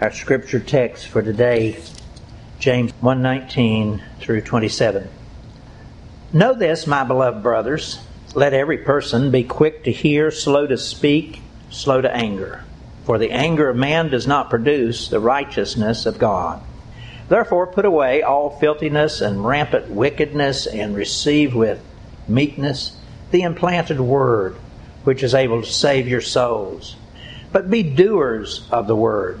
Our scripture text for today, James 1:19 through 27. Know this, my beloved brothers, let every person be quick to hear, slow to speak, slow to anger. For the anger of man does not produce the righteousness of God. Therefore, put away all filthiness and rampant wickedness, and receive with meekness the implanted word, which is able to save your souls. But be doers of the word,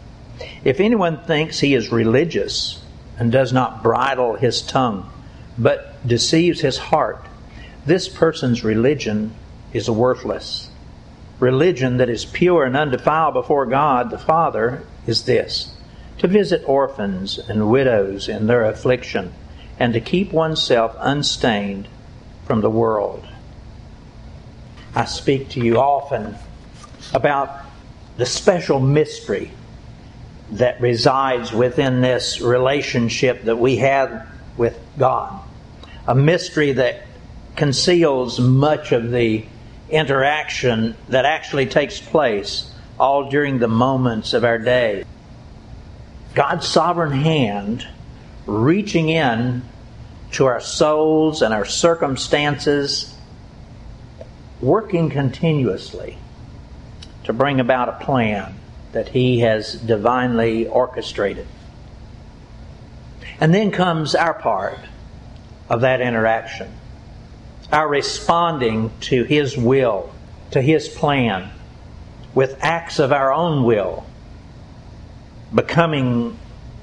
If anyone thinks he is religious and does not bridle his tongue, but deceives his heart, this person's religion is worthless. Religion that is pure and undefiled before God the Father is this to visit orphans and widows in their affliction, and to keep oneself unstained from the world. I speak to you often about the special mystery that resides within this relationship that we have with God. A mystery that conceals much of the interaction that actually takes place all during the moments of our day. God's sovereign hand reaching in to our souls and our circumstances, working continuously to bring about a plan that He has divinely orchestrated. And then comes our part of that interaction, our responding to His will, to His plan, with acts of our own will becoming,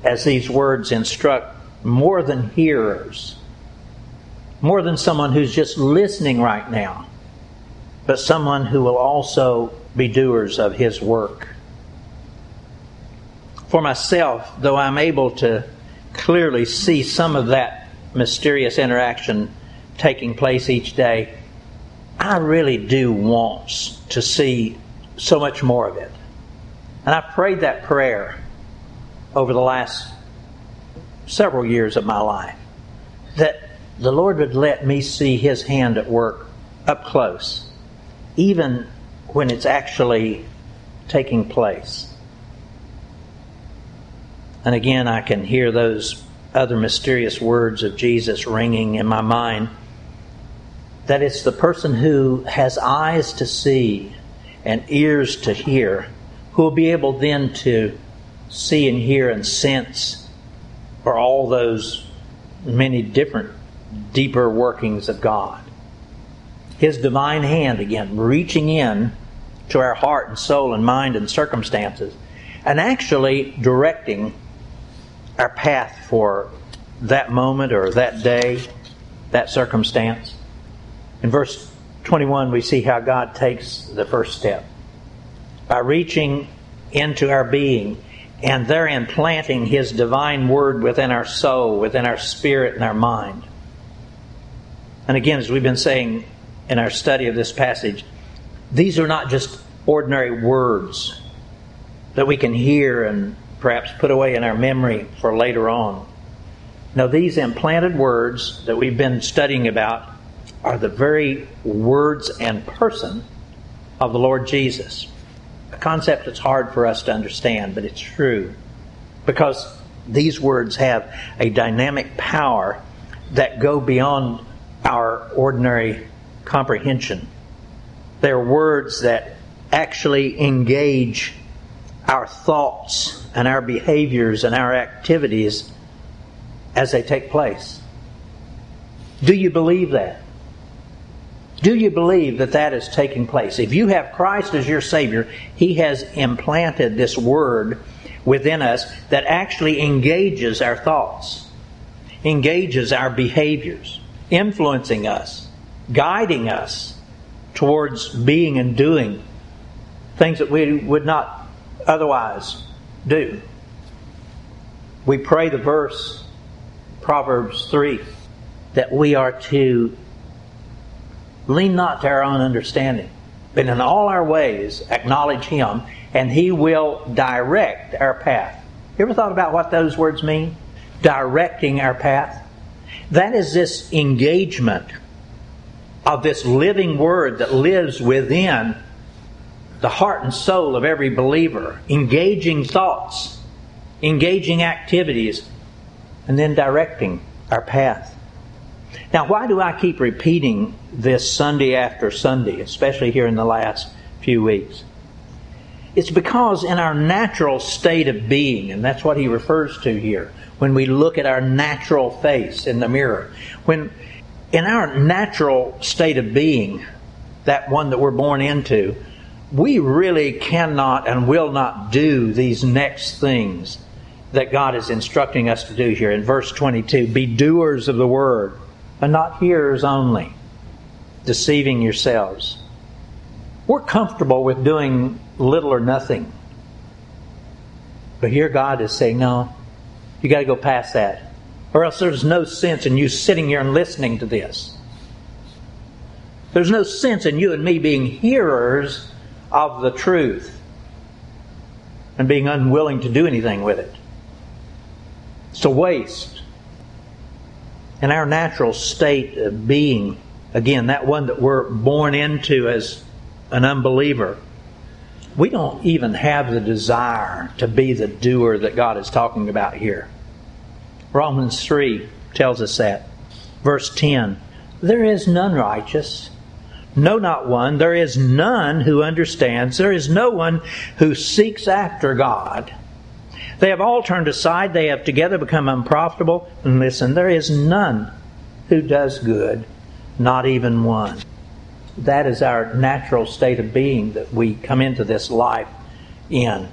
as these words instruct, more than hearers, more than someone who's just listening right now, but someone who will also be doers of His work. For myself, though I'm able to clearly see some of that mysterious interaction taking place each day, I really do want to see so much more of it. And I prayed that prayer over the last several years of my life that the Lord would let me see His hand at work up close, even when it's actually taking place. And again, I can hear those other mysterious words of Jesus ringing in my mind that it's the person who has eyes to see and ears to hear who will be able then to see and hear and sense for all those many different deeper workings of God. His divine hand, again, reaching in to our heart and soul and mind and circumstances, and actually directing our path for that moment or that day, that circumstance. In verse 21, we see how God takes the first step by reaching into our being and therein planting His divine word within our soul, within our spirit, and our mind. And again, as we've been saying in our study of this passage, these are not just ordinary words that we can hear and perhaps put away in our memory for later on. Now, these implanted words that we've been studying about are the very words and person of the Lord Jesus a concept that's hard for us to understand, but it's true. Because these words have a dynamic power that go beyond our ordinary comprehension. They're words that actually engage our thoughts and our behaviors and our activities as they take place. Do you believe that? Do you believe that that is taking place? If you have Christ as your Savior, He has implanted this Word within us that actually engages our thoughts, engages our behaviors, influencing us, guiding us towards being and doing things that we would not otherwise do. We pray the verse, Proverbs 3, that we are to lean not to our own understanding, but in all our ways acknowledge Him, and He will direct our path. You ever thought about what those words mean? Directing our path? That is this engagement of this living Word that lives within the heart and soul of every believer, engaging thoughts, engaging activities, and then directing our path. Now, why do I keep repeating this Sunday after Sunday, especially here in the last few weeks? It's because in our natural state of being, and that's what he refers to here, when we look at our natural face in the mirror, when in our natural state of being, that one that we're born into, we really cannot and will not do these next things that God is instructing us to do here in verse 22 be doers of the word and not hearers only, deceiving yourselves. We're comfortable with doing little or nothing. But here God is saying, no, you got to go past that. Or else there's no sense in you sitting here and listening to this. There's no sense in you and me being hearers of the truth and being unwilling to do anything with it. It's a waste. In our natural state of being, again, that one that we're born into as an unbeliever, we don't even have the desire to be the doer that God is talking about here. Romans 3 tells us that. Verse 10 There is none righteous, no, not one. There is none who understands. There is no one who seeks after God. They have all turned aside. They have together become unprofitable. And listen, there is none who does good, not even one. That is our natural state of being that we come into this life in.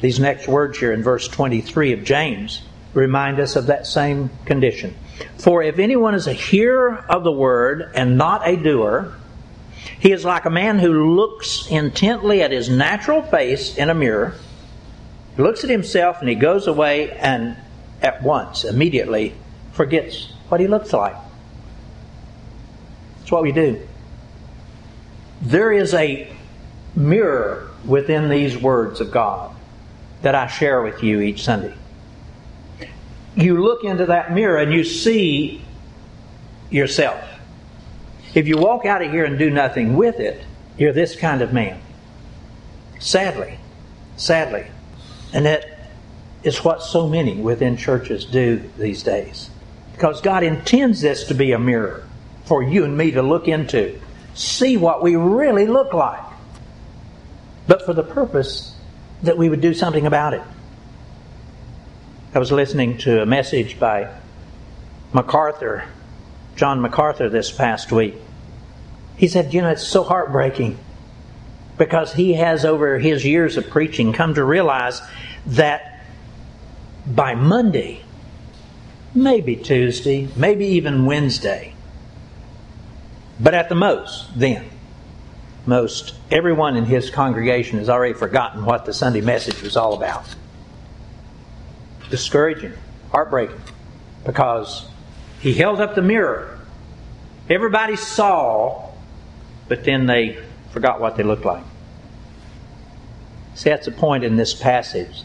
These next words here in verse 23 of James remind us of that same condition. For if anyone is a hearer of the word and not a doer, he is like a man who looks intently at his natural face in a mirror. He looks at himself and he goes away and at once, immediately, forgets what he looks like. That's what we do. There is a mirror within these words of God that I share with you each Sunday. You look into that mirror and you see yourself. If you walk out of here and do nothing with it, you're this kind of man. Sadly. Sadly. And that is what so many within churches do these days. Because God intends this to be a mirror for you and me to look into, see what we really look like, but for the purpose that we would do something about it. I was listening to a message by MacArthur, John MacArthur, this past week. He said, You know, it's so heartbreaking because he has, over his years of preaching, come to realize that by Monday, maybe Tuesday, maybe even Wednesday, but at the most, then, most everyone in his congregation has already forgotten what the Sunday message was all about. Discouraging, heartbreaking, because he held up the mirror. Everybody saw but then they forgot what they looked like. See, that's the point in this passage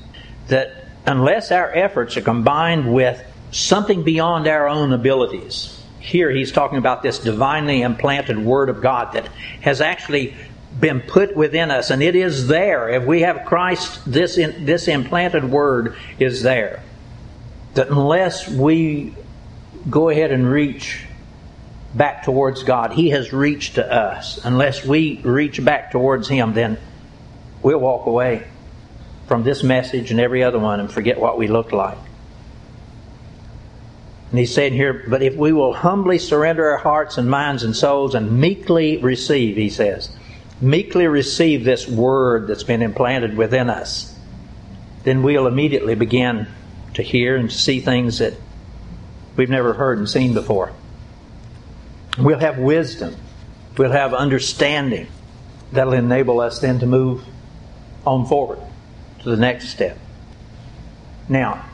that unless our efforts are combined with something beyond our own abilities, here he's talking about this divinely implanted Word of God that has actually been put within us, and it is there. If we have Christ, this, in, this implanted Word is there. That unless we go ahead and reach back towards God. He has reached to us. Unless we reach back towards Him, then we'll walk away from this message and every other one and forget what we looked like. And he's saying here, but if we will humbly surrender our hearts and minds and souls and meekly receive, he says, meekly receive this word that's been implanted within us, then we'll immediately begin to hear and see things that we've never heard and seen before. We'll have wisdom. We'll have understanding that'll enable us then to move on forward to the next step. Now,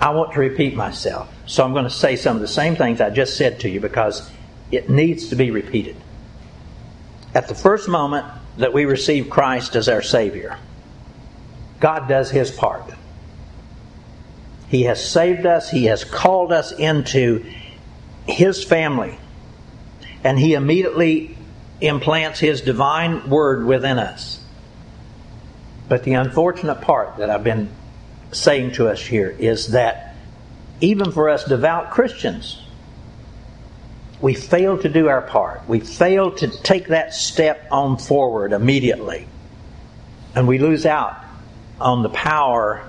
I want to repeat myself, so I'm going to say some of the same things I just said to you because it needs to be repeated. At the first moment that we receive Christ as our Savior, God does His part. He has saved us, He has called us into His family, and He immediately implants His divine word within us. But the unfortunate part that I've been saying to us here is that even for us devout Christians, we fail to do our part. We fail to take that step on forward immediately. And we lose out on the power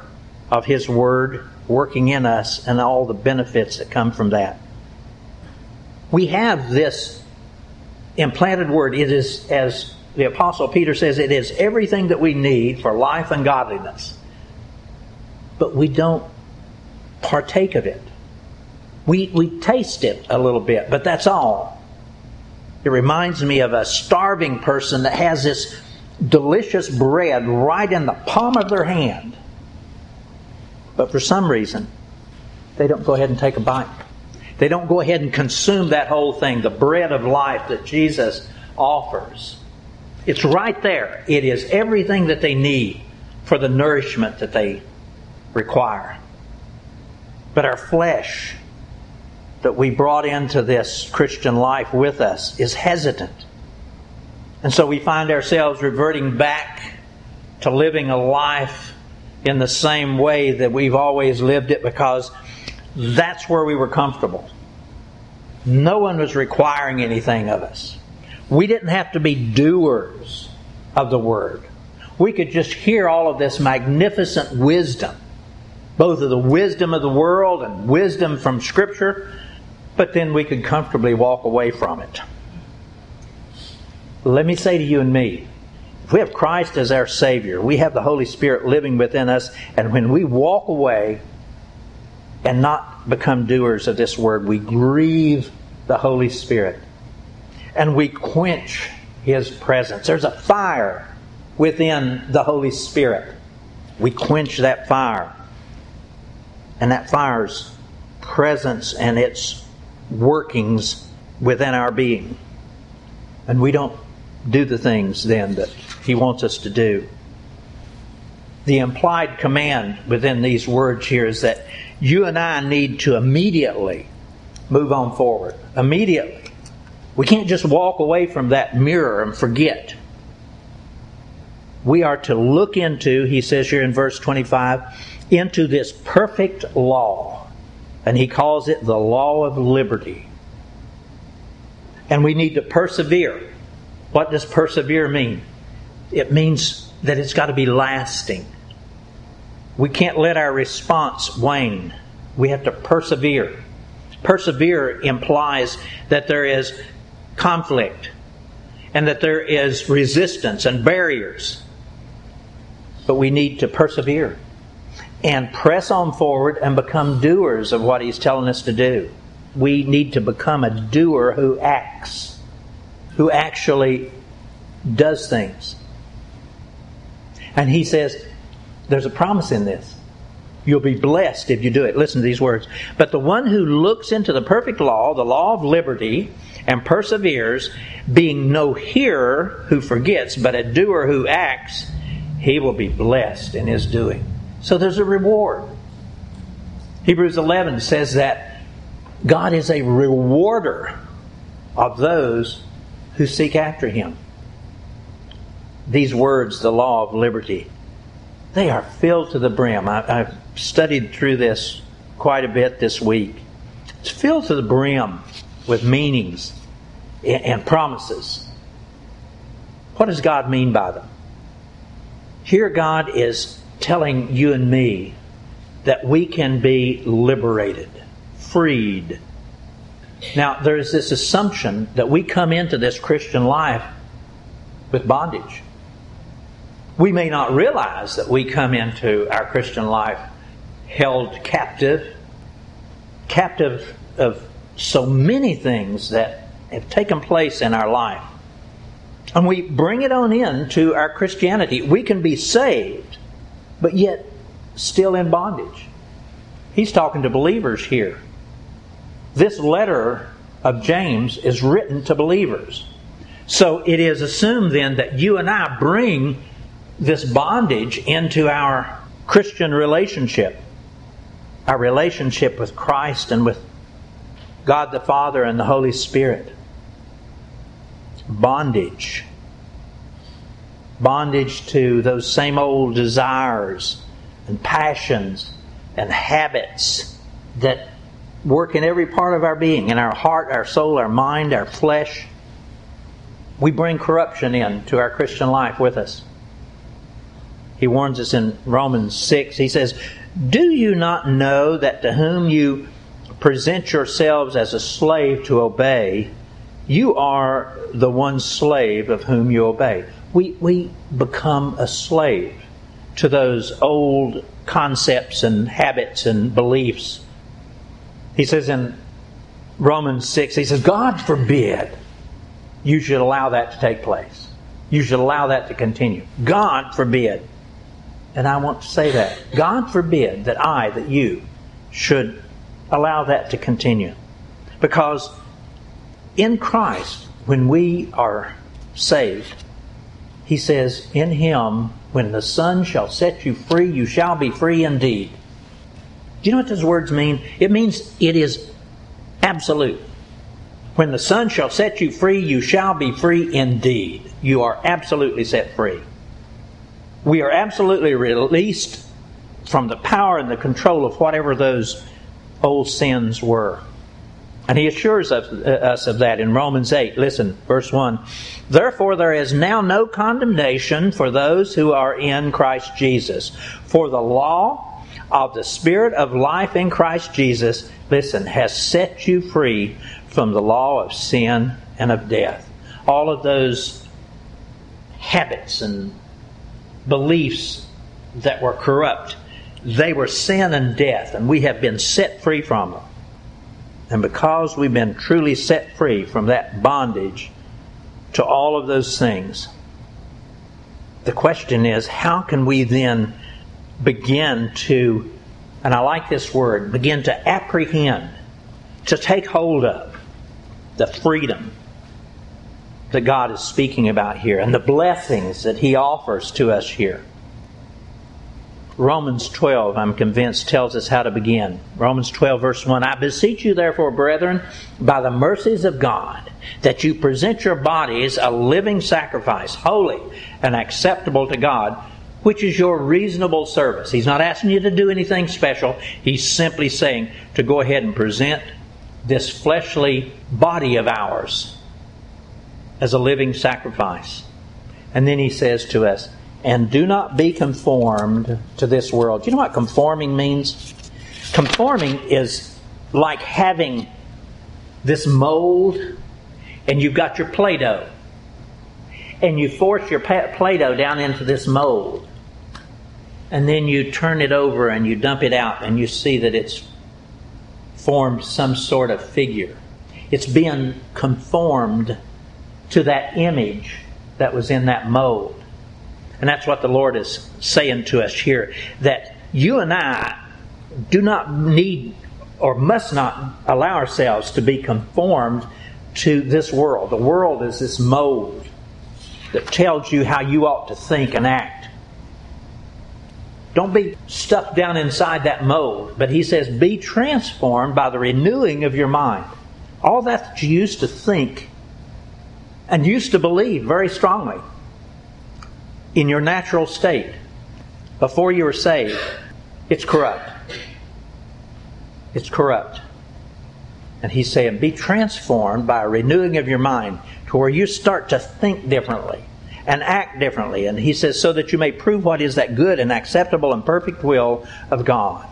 of His Word working in us and all the benefits that come from that. We have this implanted Word. It is, as the Apostle Peter says, it is everything that we need for life and godliness. But we don't partake of it. We, we taste it a little bit, but that's all. It reminds me of a starving person that has this delicious bread right in the palm of their hand. But for some reason, they don't go ahead and take a bite. They don't go ahead and consume that whole thing, the bread of life that Jesus offers. It's right there. It is everything that they need for the nourishment that they require. But our flesh that we brought into this Christian life with us is hesitant. And so we find ourselves reverting back to living a life in the same way that we've always lived it because that's where we were comfortable. No one was requiring anything of us. We didn't have to be doers of the Word. We could just hear all of this magnificent wisdom, both of the wisdom of the world and wisdom from Scripture, but then we could comfortably walk away from it. Let me say to you and me, if we have Christ as our Savior, we have the Holy Spirit living within us, and when we walk away and not become doers of this word, we grieve the Holy Spirit and we quench His presence. There's a fire within the Holy Spirit. We quench that fire. And that fire's presence and its workings within our being. And we don't do the things then that He wants us to do. The implied command within these words here is that you and I need to immediately move on forward. Immediately. We can't just walk away from that mirror and forget. We are to look into, he says here in verse 25, into this perfect law. And he calls it the law of liberty. And we need to persevere. What does persevere mean? It means that it's got to be lasting. We can't let our response wane. We have to persevere. Persevere implies that there is conflict and that there is resistance and barriers. But we need to persevere and press on forward and become doers of what He's telling us to do. We need to become a doer who acts, who actually does things. And He says, there's a promise in this. You'll be blessed if you do it. Listen to these words. But the one who looks into the perfect law, the law of liberty, and perseveres, being no hearer who forgets, but a doer who acts, he will be blessed in his doing. So there's a reward. Hebrews 11 says that God is a rewarder of those who seek after him. These words, the law of liberty, they are filled to the brim. I, have studied through this quite a bit this week. It's filled to the brim with meanings and promises. What does God mean by them? Here, God is telling you and me that we can be liberated, freed. Now, there is this assumption that we come into this Christian life with bondage. We may not realize that we come into our Christian life held captive, captive of so many things that have taken place in our life. And we bring it on in to our Christianity. We can be saved, but yet still in bondage. He's talking to believers here. This letter of James is written to believers. So it is assumed then that you and I bring this bondage into our Christian relationship, our relationship with Christ and with God the Father and the Holy Spirit. Bondage. Bondage to those same old desires and passions and habits that work in every part of our being, in our heart, our soul, our mind, our flesh. We bring corruption into our Christian life with us. He warns us in Romans 6. He says, Do you not know that to whom you present yourselves as a slave to obey, you are the one slave of whom you obey? We, we become a slave to those old concepts and habits and beliefs. He says in Romans 6, he says, God forbid you should allow that to take place. You should allow that to continue. God forbid. And I want to say that. God forbid that I, that you, should allow that to continue. Because in Christ, when we are saved, He says, In Him, when the Son shall set you free, you shall be free indeed. Do you know what those words mean? It means it is absolute. When the Son shall set you free, you shall be free indeed. You are absolutely set free we are absolutely released from the power and the control of whatever those old sins were. And he assures uh, us of that in Romans 8. Listen, verse 1. Therefore, there is now no condemnation for those who are in Christ Jesus. For the law of the Spirit of life in Christ Jesus, listen, has set you free from the law of sin and of death. All of those habits and beliefs that were corrupt. They were sin and death, and we have been set free from them. And because we've been truly set free from that bondage to all of those things, the question is how can we then begin to, and I like this word, begin to apprehend, to take hold of the freedom that God is speaking about here and the blessings that He offers to us here. Romans 12, I'm convinced, tells us how to begin. Romans 12, verse 1 I beseech you, therefore, brethren, by the mercies of God, that you present your bodies a living sacrifice, holy and acceptable to God, which is your reasonable service. He's not asking you to do anything special. He's simply saying to go ahead and present this fleshly body of ours as a living sacrifice. And then he says to us, and do not be conformed to this world. You know what conforming means? Conforming is like having this mold and you've got your Play Doh. And you force your Play Doh down into this mold. And then you turn it over and you dump it out and you see that it's formed some sort of figure. It's being conformed to that image that was in that mold. And that's what the Lord is saying to us here that you and I do not need or must not allow ourselves to be conformed to this world. The world is this mold that tells you how you ought to think and act. Don't be stuck down inside that mold, but he says, be transformed by the renewing of your mind. All that that you used to think and used to believe very strongly in your natural state before you were saved, it's corrupt. It's corrupt. And he's saying, be transformed by a renewing of your mind to where you start to think differently and act differently. And he says, so that you may prove what is that good and acceptable and perfect will of God.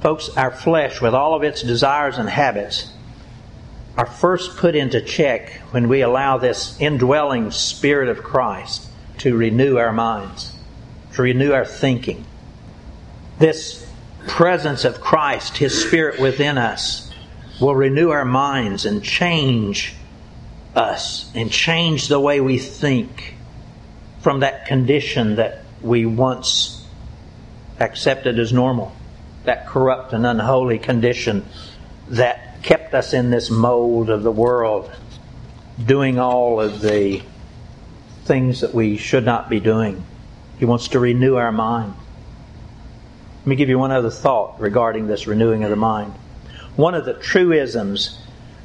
Folks, our flesh, with all of its desires and habits, are first put into check when we allow this indwelling Spirit of Christ to renew our minds, to renew our thinking. This presence of Christ, His Spirit within us, will renew our minds and change us and change the way we think from that condition that we once accepted as normal. that corrupt and unholy condition that kept us in this mold of the world, doing all of the things that we should not be doing. He wants to renew our mind. Let me give you one other thought regarding this renewing of the mind. One of the truisms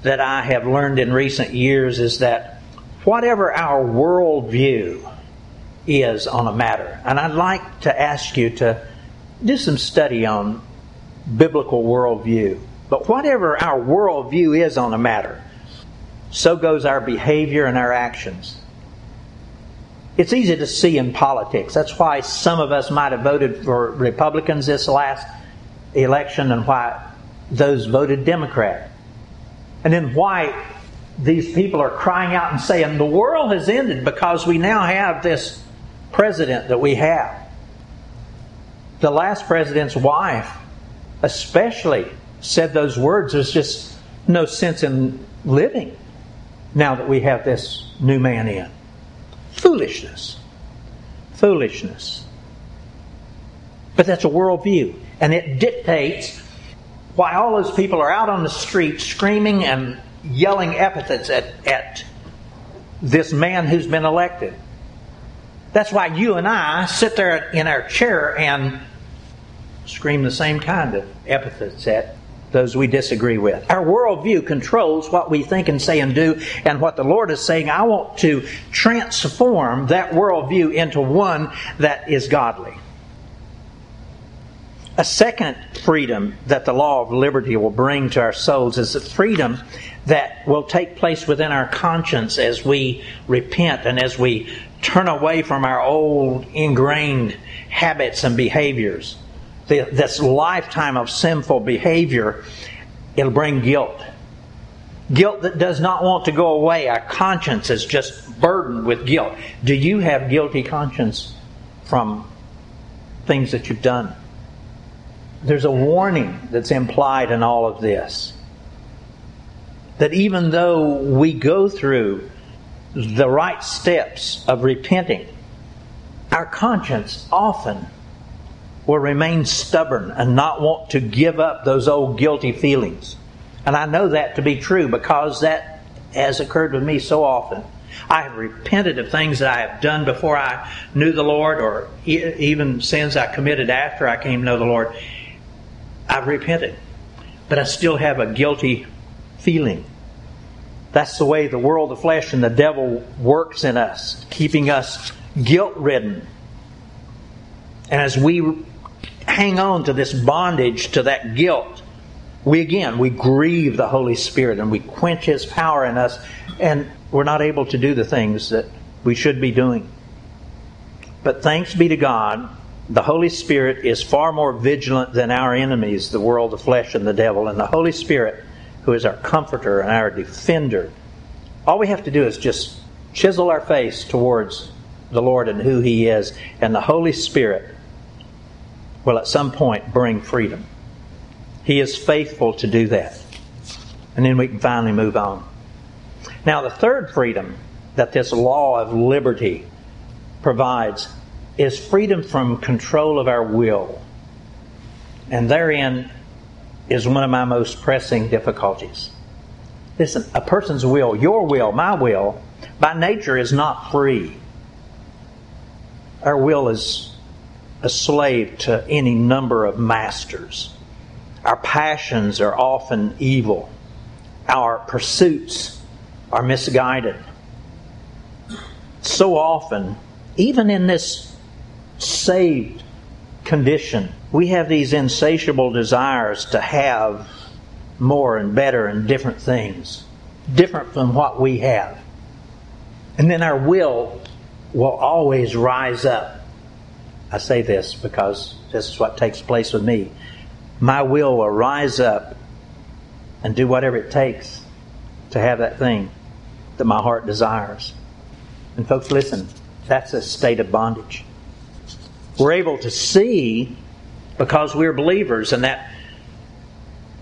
that I have learned in recent years is that whatever our worldview is on a matter, and I'd like to ask you to do some study on biblical worldview. But whatever our worldview is on a matter, so goes our behavior and our actions. It's easy to see in politics. That's why some of us might have voted for Republicans this last election and why those voted Democrat. And then why these people are crying out and saying, the world has ended because we now have this president that we have. The last president's wife, especially, said those words. There's just no sense in living now that we have this new man in. Foolishness. Foolishness. But that's a worldview. And it dictates why all those people are out on the street screaming and yelling epithets at, at this man who's been elected. That's why you and I sit there in our chair and scream the same kind of epithets at those we disagree with. Our worldview controls what we think and say and do, and what the Lord is saying, I want to transform that worldview into one that is godly. A second freedom that the law of liberty will bring to our souls is the freedom that will take place within our conscience as we repent and as we turn away from our old ingrained habits and behaviors this lifetime of sinful behavior, it'll bring guilt. Guilt that does not want to go away. Our conscience is just burdened with guilt. Do you have guilty conscience from things that you've done? There's a warning that's implied in all of this. That even though we go through the right steps of repenting, our conscience often will remain stubborn and not want to give up those old guilty feelings. And I know that to be true because that has occurred with me so often. I have repented of things that I have done before I knew the Lord, or even sins I committed after I came to know the Lord. I've repented, but I still have a guilty feeling. That's the way the world, the flesh, and the devil works in us, keeping us guilt ridden. And as we hang on to this bondage, to that guilt, we again, we grieve the Holy Spirit and we quench His power in us, and we're not able to do the things that we should be doing. But thanks be to God, the Holy Spirit is far more vigilant than our enemies, the world, the flesh, and the devil. And the Holy Spirit, who is our comforter and our defender, all we have to do is just chisel our face towards the Lord and who He is, and the Holy Spirit will at some point bring freedom. He is faithful to do that. And then we can finally move on. Now, the third freedom that this law of liberty provides is freedom from control of our will. And therein is one of my most pressing difficulties. Listen, a person's will, your will, my will, by nature is not free. Our will is a slave to any number of masters. Our passions are often evil. Our pursuits are misguided. So often, even in this saved condition, we have these insatiable desires to have more and better and different things, different from what we have. And then our will will always rise up I say this because this is what takes place with me. My will will rise up and do whatever it takes to have that thing that my heart desires. And folks, listen, that's a state of bondage. We're able to see because we're believers and that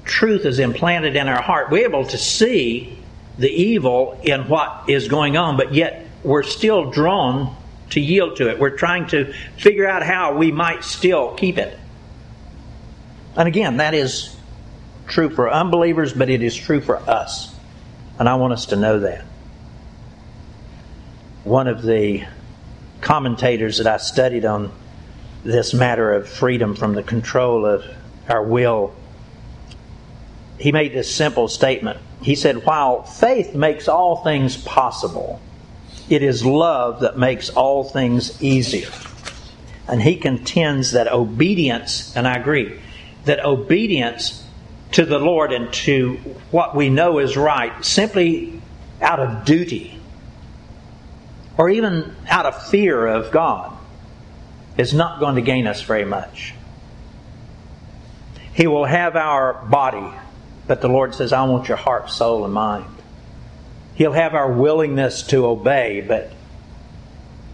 truth is implanted in our heart. We're able to see the evil in what is going on, but yet we're still drawn to yield to it. We're trying to figure out how we might still keep it. And again, that is true for unbelievers, but it is true for us. And I want us to know that. One of the commentators that I studied on this matter of freedom from the control of our will, he made this simple statement. He said, While faith makes all things possible, it is love that makes all things easier. And he contends that obedience, and I agree, that obedience to the Lord and to what we know is right simply out of duty or even out of fear of God is not going to gain us very much. He will have our body, but the Lord says, I want your heart, soul, and mind. He'll have our willingness to obey, but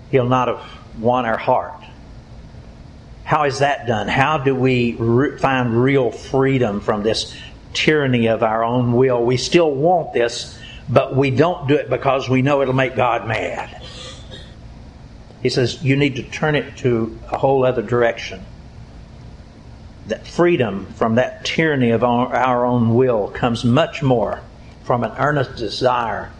He'll not have won our heart. How is that done? How do we re- find real freedom from this tyranny of our own will? We still want this, but we don't do it because we know it'll make God mad. He says you need to turn it to a whole other direction. That freedom from that tyranny of our, our own will comes much more from an earnest desire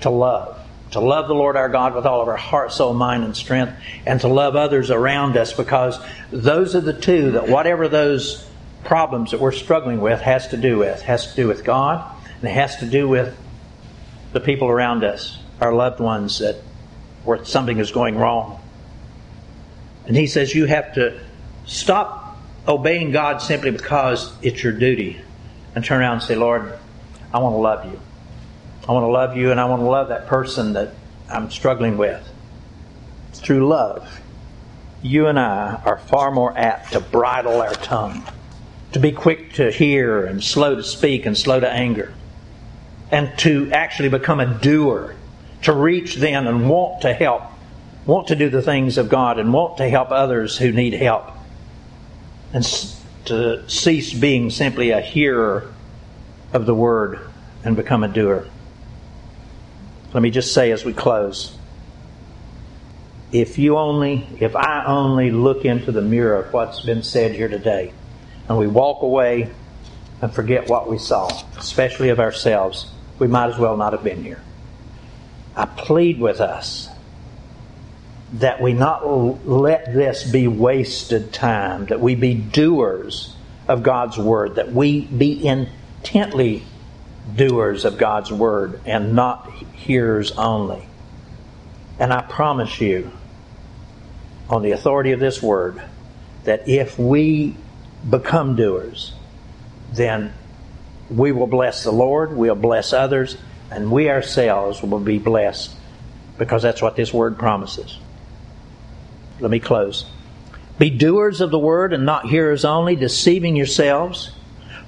to love to love the Lord our God with all of our heart, soul, mind, and strength, and to love others around us because those are the two that whatever those problems that we're struggling with has to do with. has to do with God, and it has to do with the people around us, our loved ones that where something is going wrong. And he says you have to stop obeying God simply because it's your duty and turn around and say, Lord, I want to love you. I want to love you and I want to love that person that I'm struggling with. It's Through love, you and I are far more apt to bridle our tongue, to be quick to hear and slow to speak and slow to anger, and to actually become a doer, to reach then and want to help, want to do the things of God and want to help others who need help, and to cease being simply a hearer of the word and become a doer. Let me just say as we close if you only, if I only look into the mirror of what's been said here today, and we walk away and forget what we saw, especially of ourselves, we might as well not have been here. I plead with us that we not let this be wasted time, that we be doers of God's Word, that we be intently doers of God's Word and not hearers only. And I promise you, on the authority of this Word, that if we become doers, then we will bless the Lord, we'll bless others, and we ourselves will be blessed because that's what this Word promises. Let me close. Be doers of the Word and not hearers only, deceiving yourselves.